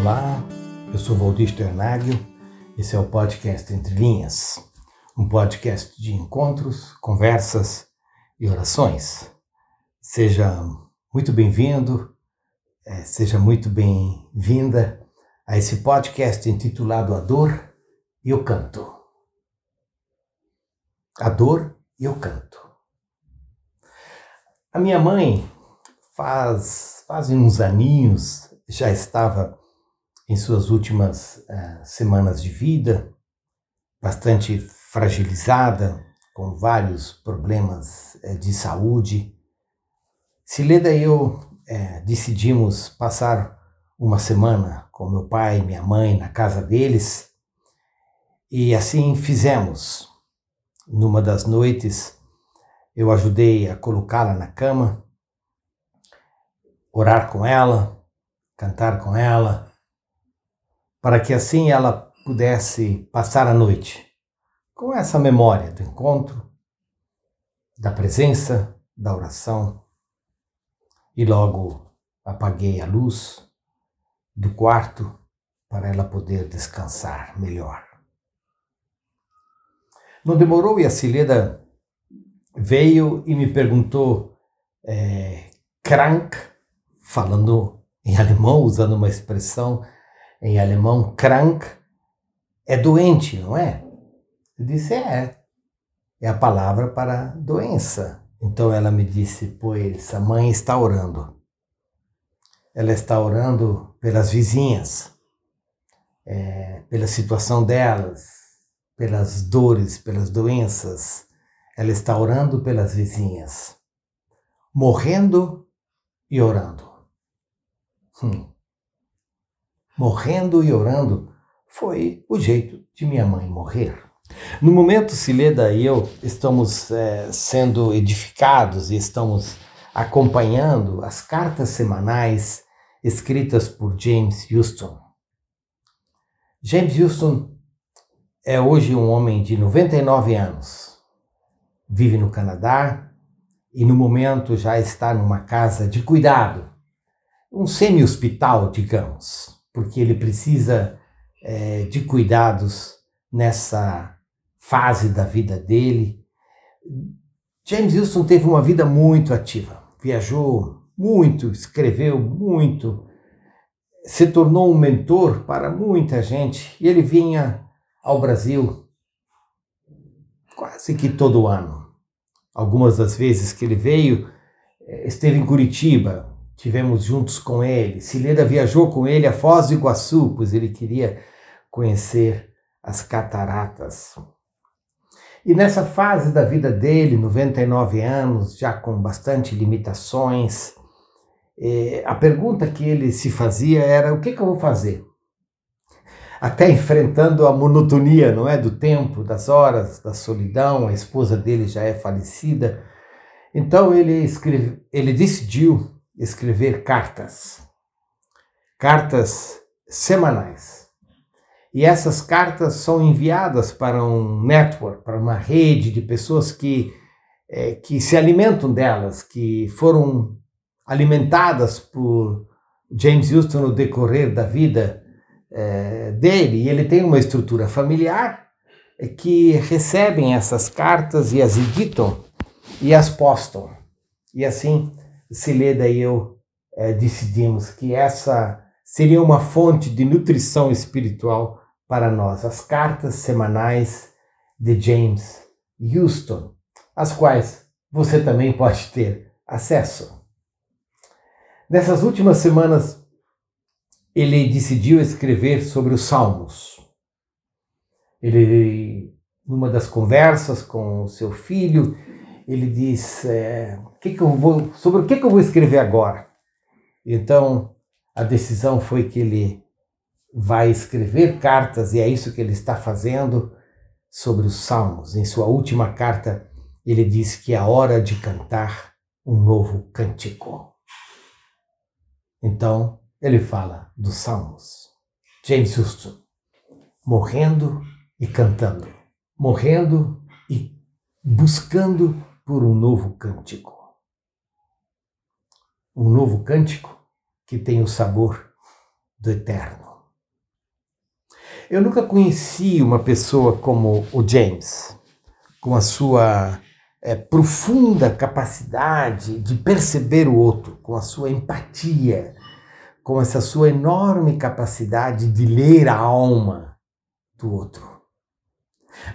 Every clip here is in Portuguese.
Olá, eu sou Valdir Sternagel, esse é o podcast Entre Linhas, um podcast de encontros, conversas e orações. Seja muito bem-vindo, é, seja muito bem-vinda a esse podcast intitulado A Dor e o Canto. A Dor e o Canto. A minha mãe faz, faz uns aninhos já estava em suas últimas uh, semanas de vida, bastante fragilizada, com vários problemas uh, de saúde. Sileda e eu uh, decidimos passar uma semana com meu pai e minha mãe na casa deles e assim fizemos. Numa das noites, eu ajudei a colocá-la na cama, orar com ela, cantar com ela, para que assim ela pudesse passar a noite com essa memória do encontro, da presença, da oração. E logo apaguei a luz do quarto para ela poder descansar melhor. Não demorou e a Cileda veio e me perguntou, é, krank, falando em alemão, usando uma expressão em alemão, krank, é doente, não é? Eu disse, é. É a palavra para doença. Então ela me disse, pois a mãe está orando. Ela está orando pelas vizinhas, é, pela situação delas, pelas dores, pelas doenças. Ela está orando pelas vizinhas, morrendo e orando. Hum. Morrendo e orando foi o jeito de minha mãe morrer. No momento, Sileda e eu estamos é, sendo edificados e estamos acompanhando as cartas semanais escritas por James Houston. James Houston é hoje um homem de 99 anos. Vive no Canadá e no momento já está numa casa de cuidado um semi-hospital, digamos, porque ele precisa é, de cuidados nessa fase da vida dele. James Houston teve uma vida muito ativa, viajou muito, escreveu muito, se tornou um mentor para muita gente e ele vinha ao Brasil quase que todo ano. Algumas das vezes que ele veio, é, esteve em Curitiba, Tivemos juntos com ele. Sileda viajou com ele a Foz do Iguaçu, pois ele queria conhecer as cataratas. E nessa fase da vida dele, 99 anos, já com bastante limitações, eh, a pergunta que ele se fazia era: o que, que eu vou fazer? Até enfrentando a monotonia, não é, do tempo, das horas, da solidão. A esposa dele já é falecida. Então ele escreve, ele decidiu escrever cartas, cartas semanais. E essas cartas são enviadas para um network, para uma rede de pessoas que, é, que se alimentam delas, que foram alimentadas por James Houston no decorrer da vida é, dele. E ele tem uma estrutura familiar é, que recebem essas cartas e as editam e as postam. E assim Celeda e eu é, decidimos que essa seria uma fonte de nutrição espiritual para nós, as cartas semanais de James Houston, as quais você também pode ter acesso. Nessas últimas semanas, ele decidiu escrever sobre os Salmos. Ele, numa das conversas com seu filho, ele diz é, que que eu vou, sobre o que, que eu vou escrever agora. Então, a decisão foi que ele vai escrever cartas, e é isso que ele está fazendo sobre os Salmos. Em sua última carta, ele diz que é hora de cantar um novo cântico. Então, ele fala dos Salmos. James Houston, morrendo e cantando, morrendo e buscando por um novo cântico. Um novo cântico que tem o sabor do eterno. Eu nunca conheci uma pessoa como o James, com a sua é, profunda capacidade de perceber o outro, com a sua empatia, com essa sua enorme capacidade de ler a alma do outro.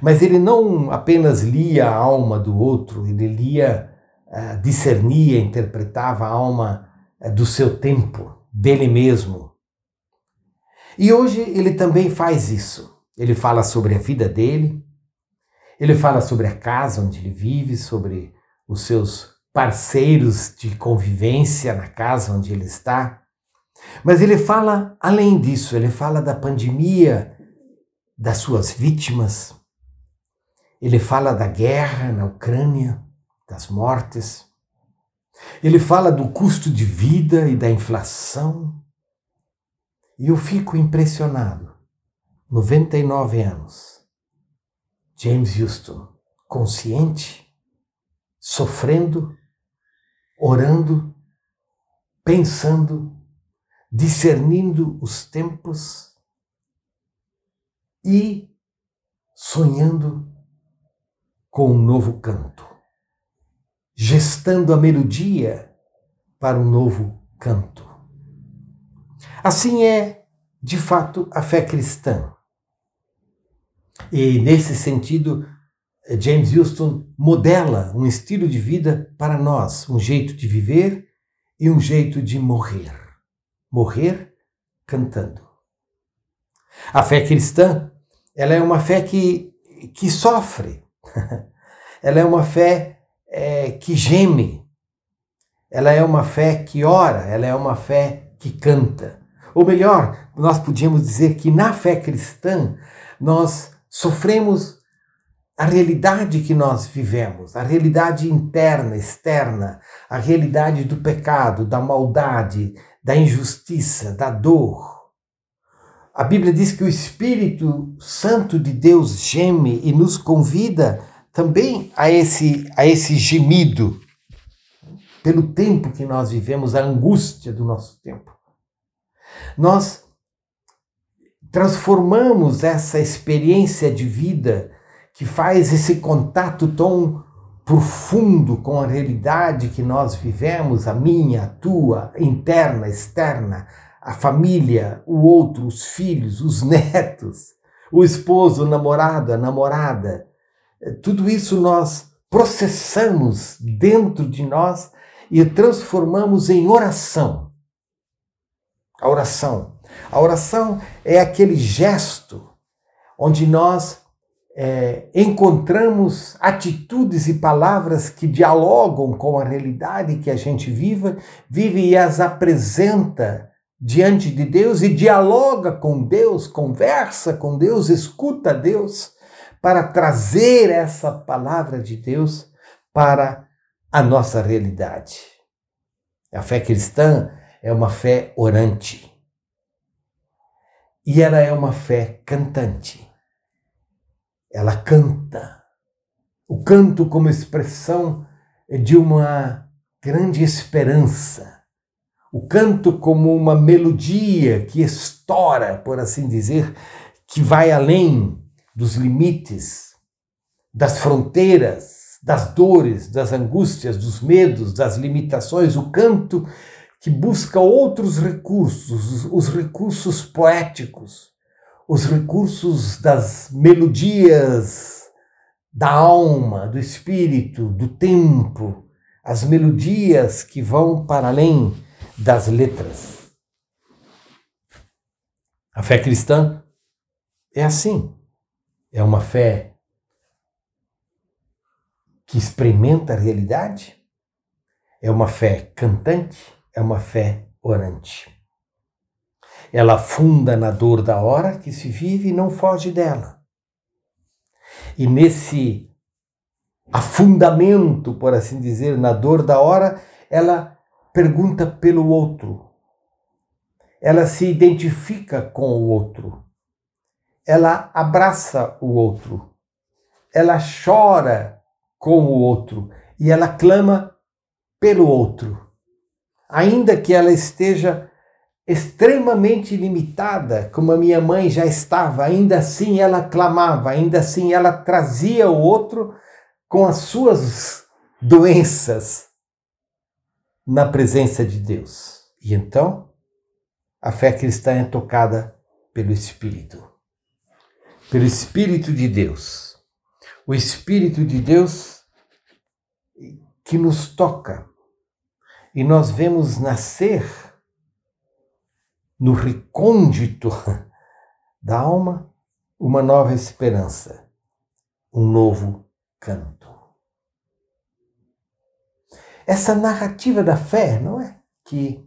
Mas ele não apenas lia a alma do outro, ele lia, uh, discernia, interpretava a alma uh, do seu tempo, dele mesmo. E hoje ele também faz isso. Ele fala sobre a vida dele, ele fala sobre a casa onde ele vive, sobre os seus parceiros de convivência na casa onde ele está. Mas ele fala além disso, ele fala da pandemia, das suas vítimas, ele fala da guerra na Ucrânia, das mortes. Ele fala do custo de vida e da inflação. E eu fico impressionado. 99 anos. James Houston, consciente, sofrendo, orando, pensando, discernindo os tempos e sonhando com um novo canto, gestando a melodia para um novo canto. Assim é, de fato, a fé cristã. E nesse sentido, James Houston modela um estilo de vida para nós, um jeito de viver e um jeito de morrer. Morrer cantando. A fé cristã, ela é uma fé que, que sofre, ela é uma fé é, que geme, ela é uma fé que ora, ela é uma fé que canta. Ou melhor, nós podíamos dizer que na fé cristã nós sofremos a realidade que nós vivemos, a realidade interna, externa, a realidade do pecado, da maldade, da injustiça, da dor. A Bíblia diz que o Espírito Santo de Deus geme e nos convida também a esse, a esse gemido pelo tempo que nós vivemos, a angústia do nosso tempo. Nós transformamos essa experiência de vida que faz esse contato tão profundo com a realidade que nós vivemos, a minha, a tua, interna, externa, a família, o outro, os filhos, os netos, o esposo, o namorado, a namorada. Tudo isso nós processamos dentro de nós e transformamos em oração. A oração. A oração é aquele gesto onde nós é, encontramos atitudes e palavras que dialogam com a realidade que a gente vive, vive e as apresenta diante de Deus e dialoga com Deus, conversa com Deus, escuta Deus, para trazer essa palavra de Deus para a nossa realidade. A fé cristã é uma fé orante. E ela é uma fé cantante. Ela canta. O canto como expressão de uma grande esperança o canto como uma melodia que estoura, por assim dizer, que vai além dos limites, das fronteiras, das dores, das angústias, dos medos, das limitações, o canto que busca outros recursos, os recursos poéticos, os recursos das melodias da alma, do espírito, do tempo, as melodias que vão para além das letras. A fé cristã é assim. É uma fé que experimenta a realidade, é uma fé cantante, é uma fé orante. Ela funda na dor da hora que se vive e não foge dela. E nesse afundamento, por assim dizer, na dor da hora, ela pergunta pelo outro. Ela se identifica com o outro. Ela abraça o outro. Ela chora com o outro e ela clama pelo outro. Ainda que ela esteja extremamente limitada, como a minha mãe já estava, ainda assim ela clamava, ainda assim ela trazia o outro com as suas doenças na presença de Deus. E então, a fé cristã é tocada pelo Espírito. Pelo Espírito de Deus. O Espírito de Deus que nos toca. E nós vemos nascer no recôndito da alma uma nova esperança, um novo canto. Essa narrativa da fé, não é? Que,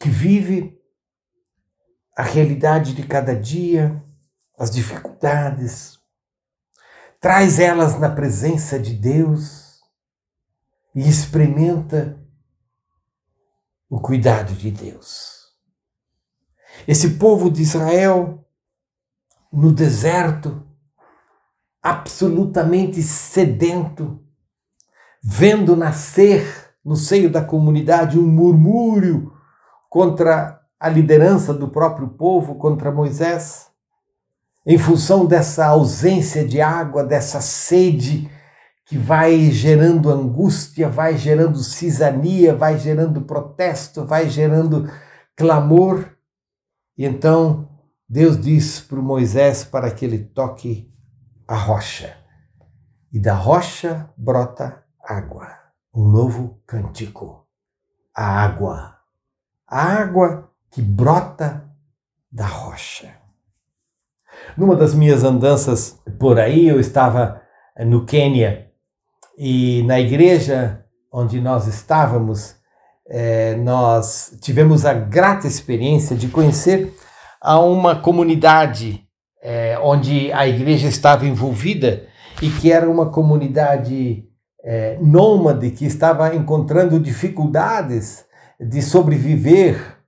que vive a realidade de cada dia, as dificuldades, traz elas na presença de Deus e experimenta o cuidado de Deus. Esse povo de Israel, no deserto, absolutamente sedento, vendo nascer no seio da comunidade um murmúrio contra a liderança do próprio povo, contra Moisés, em função dessa ausência de água, dessa sede que vai gerando angústia, vai gerando cisania, vai gerando protesto, vai gerando clamor. E então Deus diz para Moisés para que ele toque a rocha. E da rocha brota água, um novo cântico. A água. A água que brota da rocha. Numa das minhas andanças por aí, eu estava no Quênia e na igreja onde nós estávamos, é, nós tivemos a grata experiência de conhecer a uma comunidade é, onde a igreja estava envolvida e que era uma comunidade é, nômade que estava encontrando dificuldades de sobreviver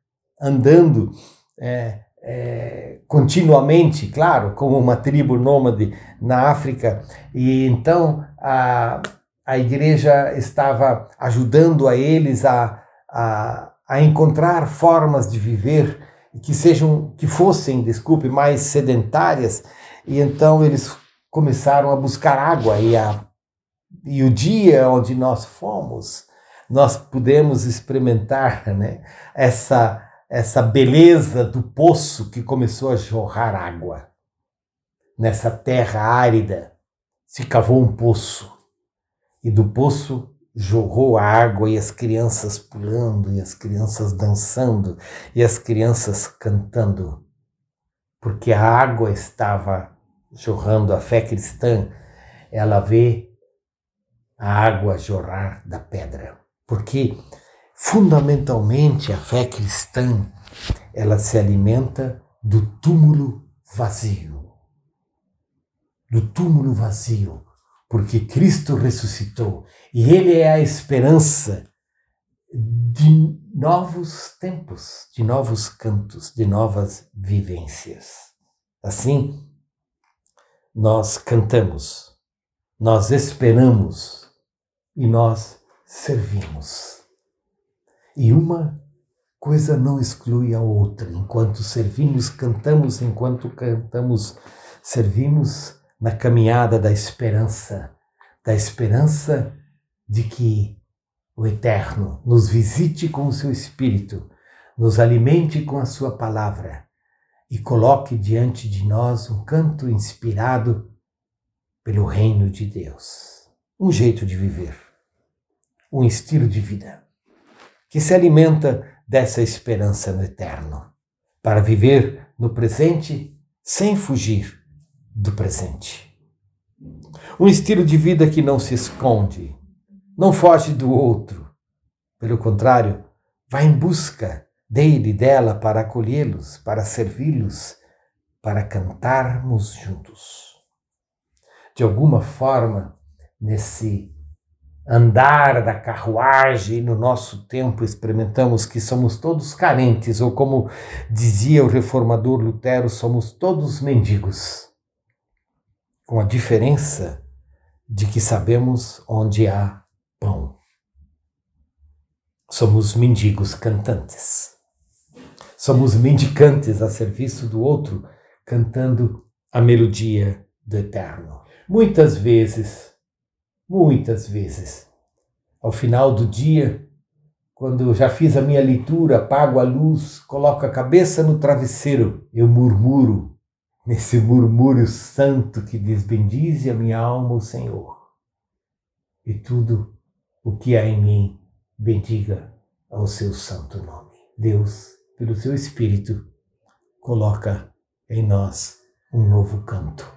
andando é, é, continuamente, claro, como uma tribo nômade na África. E então a, a igreja estava ajudando a eles a, a, a encontrar formas de viver que sejam, que fossem, desculpe, mais sedentárias, e então eles começaram a buscar água e, a, e o dia onde nós fomos, nós pudemos experimentar né, essa, essa beleza do poço que começou a jorrar água. Nessa terra árida se cavou um poço e do poço jorrou a água e as crianças pulando, e as crianças dançando, e as crianças cantando, porque a água estava jorrando. A fé cristã, ela vê a água jorrar da pedra, porque fundamentalmente a fé cristã, ela se alimenta do túmulo vazio. Do túmulo vazio porque Cristo ressuscitou e Ele é a esperança de novos tempos, de novos cantos, de novas vivências. Assim, nós cantamos, nós esperamos e nós servimos. E uma coisa não exclui a outra. Enquanto servimos, cantamos, enquanto cantamos, servimos na caminhada da esperança, da esperança de que o Eterno nos visite com o seu Espírito, nos alimente com a sua palavra e coloque diante de nós um canto inspirado pelo reino de Deus. Um jeito de viver, um estilo de vida que se alimenta dessa esperança no eterno, para viver no presente sem fugir do presente. Um estilo de vida que não se esconde, não foge do outro. Pelo contrário, vai em busca dele e dela para acolhê-los, para servi-los, para cantarmos juntos. De alguma forma, nesse andar da carruagem no nosso tempo experimentamos que somos todos carentes, ou como dizia o reformador Lutero, somos todos mendigos com a diferença de que sabemos onde há pão. Somos mendigos cantantes. Somos mendicantes a serviço do outro, cantando a melodia do eterno. Muitas vezes, muitas vezes, ao final do dia, quando já fiz a minha leitura, apago a luz, coloco a cabeça no travesseiro, eu murmuro, nesse murmúrio santo que diz: Bendize a minha alma, o Senhor, e tudo o que há em mim, bendiga ao seu santo nome. Deus, pelo seu Espírito, coloca em nós um novo canto.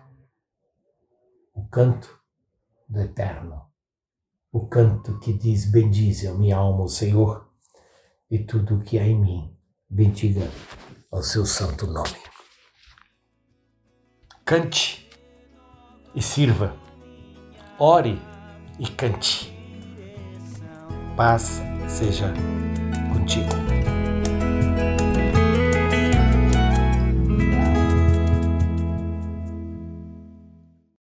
O canto do eterno o canto que diz: Bendize a minha alma o Senhor, e tudo o que há em mim, bendiga ao seu santo nome. Cante e sirva, ore e cante. Paz seja contigo.